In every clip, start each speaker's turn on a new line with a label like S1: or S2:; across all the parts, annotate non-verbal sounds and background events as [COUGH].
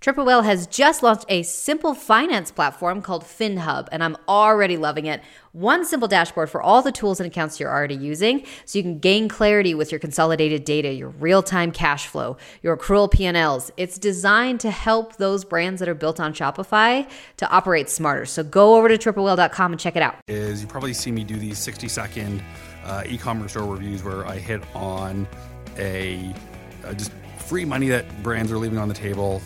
S1: Triple Whale has just launched a simple finance platform called FinHub, and I'm already loving it. One simple dashboard for all the tools and accounts you're already using, so you can gain clarity with your consolidated data, your real-time cash flow, your accrual P&Ls. It's designed to help those brands that are built on Shopify to operate smarter. So go over to triplewhale.com and check it out.
S2: Is you probably see me do these 60-second uh, e-commerce store reviews where I hit on a, a just free money that brands are leaving on the table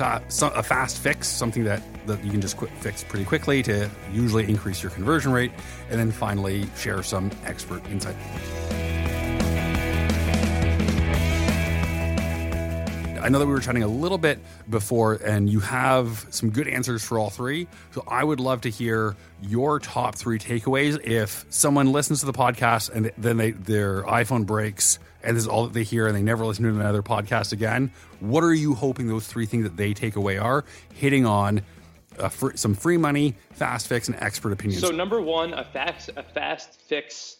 S2: a fast fix, something that, that you can just quick fix pretty quickly to usually increase your conversion rate, and then finally share some expert insight. I know that we were chatting a little bit before, and you have some good answers for all three. So I would love to hear your top three takeaways. If someone listens to the podcast and then they, their iPhone breaks and this is all that they hear and they never listen to another podcast again, what are you hoping those three things that they take away are? Hitting on fr- some free money, fast fix, and expert opinions.
S3: So number one, a fast a fast fix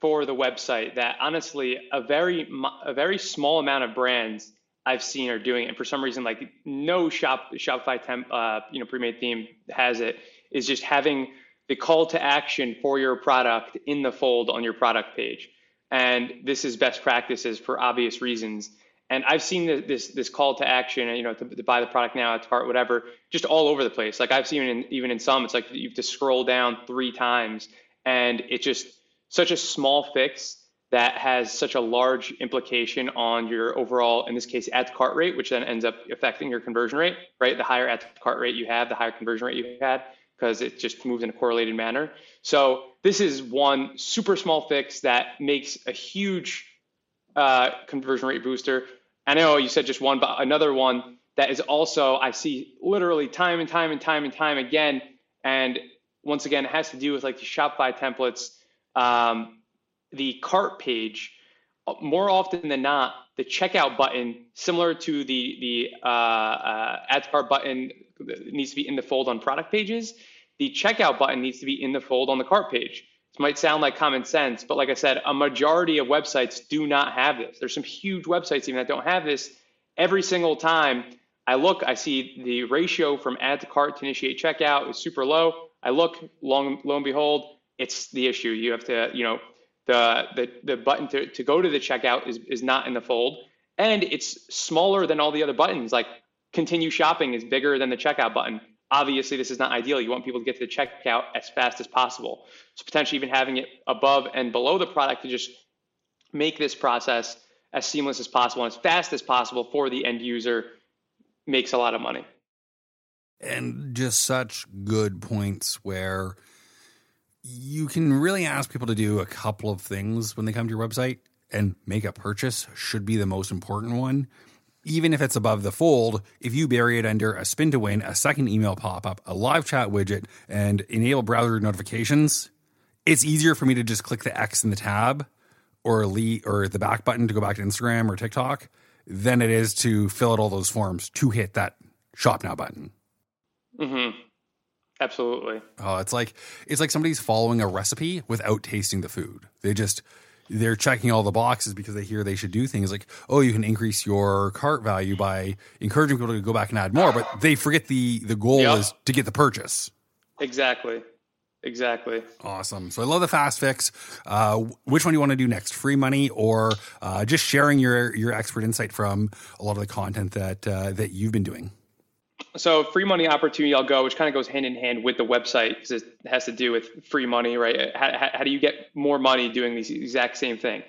S3: for the website that honestly a very a very small amount of brands I've seen are doing it. And for some reason, like no shop Shopify temp, uh, you know, pre-made theme has it. Is just having the call to action for your product in the fold on your product page and this is best practices for obvious reasons. And I've seen this this call to action, you know, to, to buy the product now, to cart, whatever, just all over the place. Like I've seen in, even in some, it's like you have to scroll down three times, and it's just such a small fix that has such a large implication on your overall, in this case, add to cart rate, which then ends up affecting your conversion rate, right? The higher add to cart rate you have, the higher conversion rate you had because it just moves in a correlated manner. So this is one super small fix that makes a huge uh, conversion rate booster. I know you said just one, but another one that is also I see literally time and time and time and time again. And once again, it has to do with like the Shopify templates, um, the cart page. More often than not, the checkout button, similar to the the uh, uh, add to cart button, needs to be in the fold on product pages the checkout button needs to be in the fold on the cart page. This might sound like common sense, but like I said, a majority of websites do not have this. There's some huge websites even that don't have this. Every single time I look, I see the ratio from add to cart to initiate checkout is super low. I look, long, lo and behold, it's the issue. You have to, you know, the the, the button to, to go to the checkout is, is not in the fold. And it's smaller than all the other buttons. Like continue shopping is bigger than the checkout button obviously this is not ideal. You want people to get to the checkout as fast as possible. So potentially even having it above and below the product to just make this process as seamless as possible and as fast as possible for the end user makes a lot of money.
S2: And just such good points where you can really ask people to do a couple of things when they come to your website and make a purchase should be the most important one even if it's above the fold, if you bury it under a spin to win, a second email pop up, a live chat widget, and enable browser notifications, it's easier for me to just click the X in the tab or lead, or the back button to go back to Instagram or TikTok than it is to fill out all those forms to hit that shop now button.
S3: Mm-hmm. Absolutely.
S2: Oh, it's like it's like somebody's following a recipe without tasting the food. They just they're checking all the boxes because they hear they should do things like, oh, you can increase your cart value by encouraging people to go back and add more, but they forget the the goal yep. is to get the purchase.
S3: Exactly. Exactly.
S2: Awesome. So I love the fast fix. Uh, which one do you want to do next? Free money or uh, just sharing your your expert insight from a lot of the content that uh, that you've been doing?
S3: So free money opportunity i'll go which kind of goes hand in hand with the website because it has to do with free money right? How, how, do you get more money doing the exact same thing?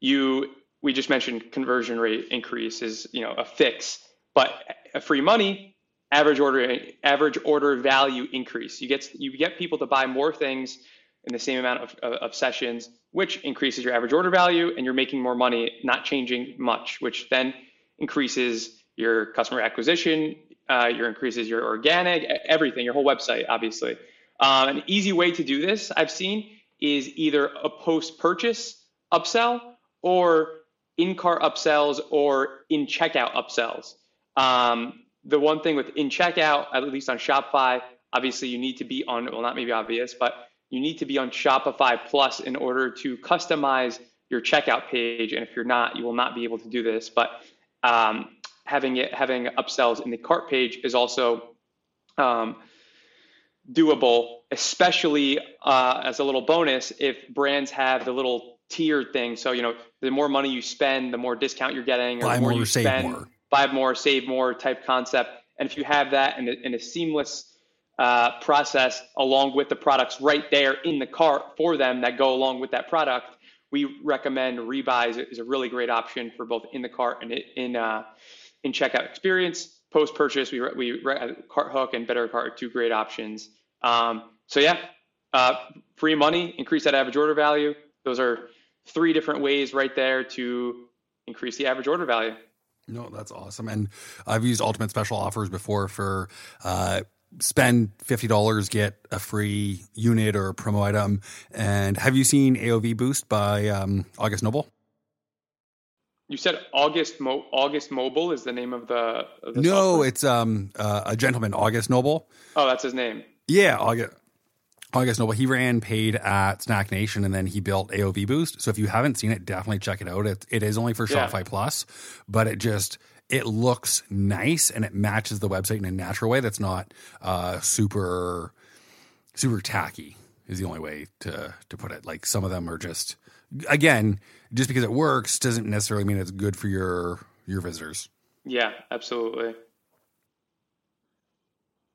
S3: You we just mentioned conversion rate increase is you know a fix but a free money average order average order value increase. You get you get people to buy more things in the same amount of, of sessions which increases your average order value and you're making more money not changing much which then increases your customer acquisition uh, your increases your organic, everything, your whole website, obviously. Um, an easy way to do this I've seen is either a post purchase upsell or in car upsells or in checkout upsells. Um, the one thing with in checkout, at least on Shopify, obviously you need to be on, well, not maybe obvious, but you need to be on Shopify Plus in order to customize your checkout page. And if you're not, you will not be able to do this. But um, having it having upsells in the cart page is also um, doable, especially uh, as a little bonus if brands have the little tiered thing. So you know, the more money you spend, the more discount you're getting,
S2: or buy
S3: the more,
S2: more
S3: you
S2: save
S3: spend,
S2: more.
S3: buy more, save more type concept. And if you have that in a, in a seamless uh, process along with the products right there in the cart for them that go along with that product, we recommend Rebuy is a really great option for both in the cart and in uh, in checkout experience. Post purchase, we we CartHook and Better Cart are two great options. Um, so yeah, uh, free money, increase that average order value. Those are three different ways right there to increase the average order value.
S2: No, that's awesome. And I've used ultimate special offers before for uh, spend fifty dollars, get a free unit or a promo item. And have you seen AOV Boost by um, August Noble?
S3: You said August Mo- August Mobile is the name of the. Of the
S2: no,
S3: software?
S2: it's um uh, a gentleman, August Noble.
S3: Oh, that's his name.
S2: Yeah, August. August Noble. He ran paid at SnackNation, and then he built AOV Boost. So if you haven't seen it, definitely check it out. It, it is only for
S3: Yeah.
S2: Shopify Plus, but it just it looks nice and it matches the website in a natural way. That's not uh, super super tacky. Is the only way to to put it. Like some of them are just again, just because it works doesn't necessarily mean it's good for your your visitors.
S3: Yeah, absolutely.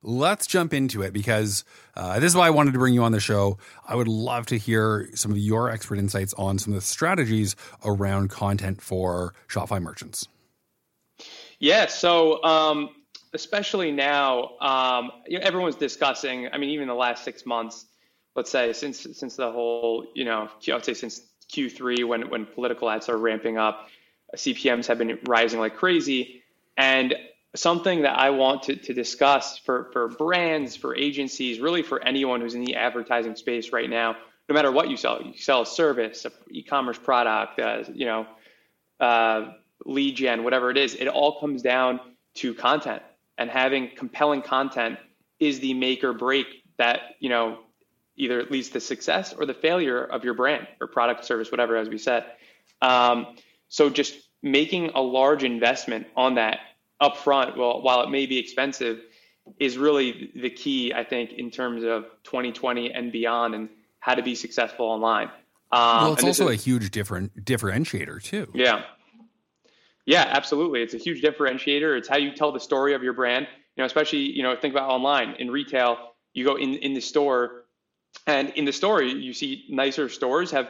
S2: Let's jump into it because uh, this is why I wanted to bring you on the show. I would love to hear some of your expert insights on some of the strategies around content for Shopify merchants.
S3: Yeah. So, um, especially now, um, you know, everyone's discussing. I mean, even the last six months, let's say since since the whole, you know, I would say since Q3 when when political ads are ramping up, CPMS have been rising like crazy, and something that I want to, to discuss for for brands, for agencies, really for anyone who's in the advertising space right now, no matter what you sell, you sell a service, a e-commerce product, uh, you know. Uh, lead gen, whatever it is, it all comes down to content and having compelling content is the make or break that, you know, either leads to success or the failure of your brand or product, service, whatever, as we said. Um, so just making a large investment on that upfront, well, while it may be expensive, is really the key, I think, in terms of 2020 and beyond and how to be successful online. Um,
S2: well, it's also
S3: is-
S2: a huge different differentiator too.
S3: yeah. Yeah, absolutely. It's a huge differentiator. It's how you tell the story of your brand. You know, especially, you know, think about online in retail, you go in in the store and in the store you see nicer stores have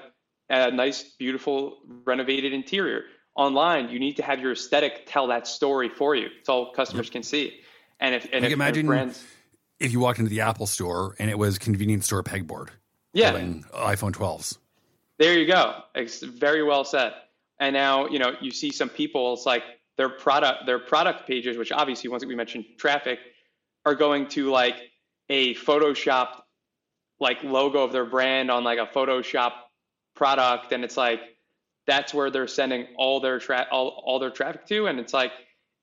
S3: a nice, beautiful, renovated interior. Online, you need to have your aesthetic tell that story for you. It's all customers can see. And if and
S2: Like
S3: if,
S2: imagine
S3: if brands
S2: if you walked into the Apple store and it was convenience store pegboard,
S3: Yeah.
S2: iPhone 12s.
S3: There you go. It's very well said. And now, you know, you see some people, it's like their product, their product pages, which obviously once we mentioned traffic, are going to like a Photoshop like logo of their brand on like a Photoshop product. And it's like that's where they're sending all their tra- all, all their traffic to. And it's like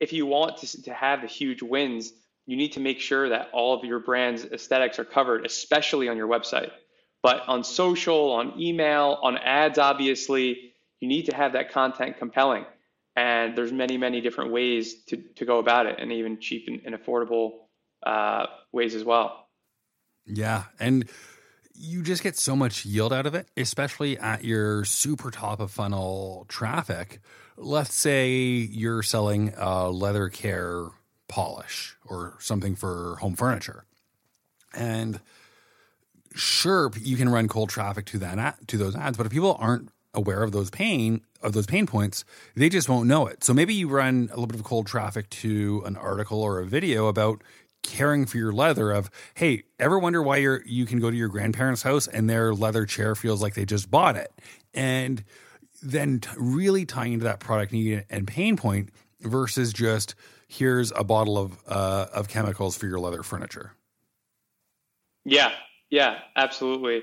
S3: if you want to, to have the huge wins, you need to make sure that all of your brand's aesthetics are covered, especially on your website. But on social, on email, on ads, obviously, you need to have that content compelling. And there's many, many different ways to, to go about it, and even cheap and, and affordable uh, ways as well.
S2: Yeah, and you just get so much yield out of it, especially at your super top of funnel traffic. Let's say you're selling a leather care polish or something for home furniture. And sure, you can run cold traffic to that ad, to those ads, but if people aren't aware of those pain of those pain points, they just won't know it. So maybe you run a little bit of cold traffic to an article or a video about caring for your leather of hey ever wonder why you're you can go to your grandparents house and their leather chair feels like they just bought it? And then t- really tying into that product need and pain point versus just here's a bottle of uh, of chemicals for your leather furniture.
S3: Yeah, yeah, absolutely.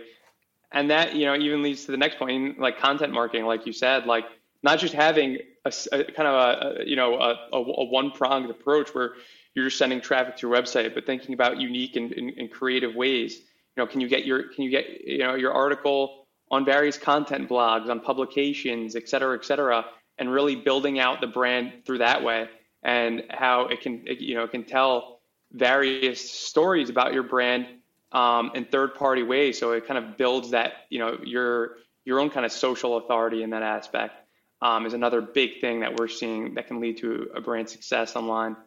S3: And that, you know, even leads to the next point, like content marketing, like you said, like not just having a kind of a, a, you know, a, a, a one pronged approach where you're just sending traffic to your website, but thinking about unique and, and, and creative ways. You know, can you get your, can you get, you know, your article on various content blogs, on publications, et cetera, et cetera, and really building out the brand through that way. and how it can it, you know can tell various stories about your brand um, in third party ways. So it kind of builds that you know your your own kind of social authority in that aspect um, is another big thing that we're seeing that can lead to a brand success online.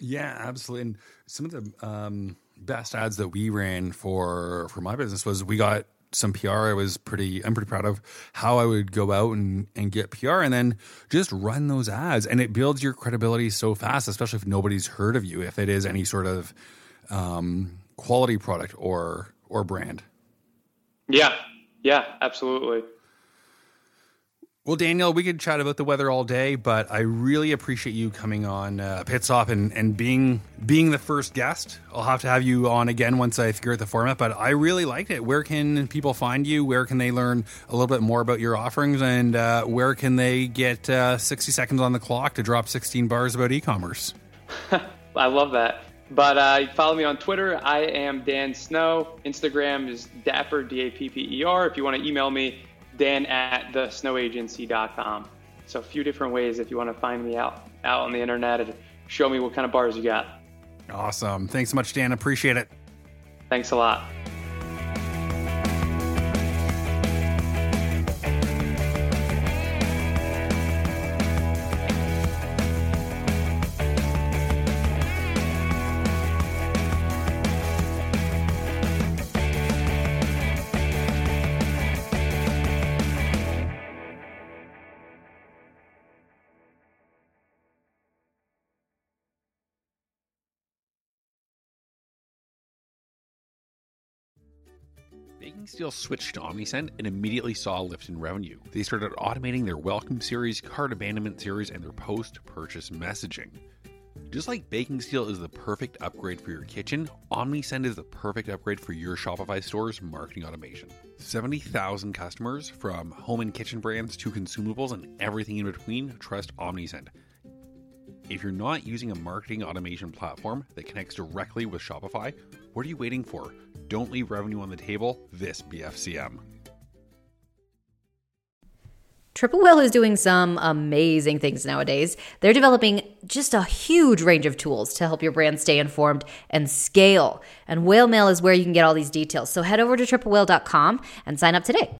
S2: Yeah, absolutely. And some of the um, best ads that we ran for for my business was we got some PR. I was pretty I'm pretty proud of how I would go out and, and get PR and then just run those ads. And it builds your credibility so fast, especially if nobody's heard of you, if it is any sort of um, quality product or or brand.
S3: Yeah. Yeah, absolutely.
S2: Well, Daniel, we could chat about the weather all day, but I really appreciate you coming on uh, Pit Stop and, and being being the first guest. I'll have to have you on again once I figure out the format, but I really liked it. Where can people find you? Where can they learn a little bit more about your offerings? And uh, where can they get uh, 60 seconds on the clock to drop 16 bars about e commerce? [LAUGHS]
S3: I love that. But uh, follow me on Twitter. I am Dan Snow. Instagram is Dapper, D A P P E R. If you want to email me, dan at thesnowagency.com. So a few different ways if you want to find me out out on the internet and show me what kind of bars you got.
S2: Awesome. Thanks so much, Dan. Appreciate it.
S3: Thanks a lot.
S4: Baking Steel switched to OmniSend and immediately saw a lift in revenue. They started automating their welcome series, cart abandonment series, and their post purchase messaging. Just like Baking Steel is the perfect upgrade for your kitchen, OmniSend is the perfect upgrade for your Shopify store's marketing automation. 70,000 customers, from home and kitchen brands to consumables and everything in between, trust OmniSend. If you're not using a marketing automation platform that connects directly with Shopify, what are you waiting for? Don't leave revenue on the table this BFCM.
S1: Triple Whale is doing some amazing things nowadays. They're developing just a huge range of tools to help your brand stay informed and scale. And Whale Mail is where you can get all these details. So head over to triplewhale.com and sign up today.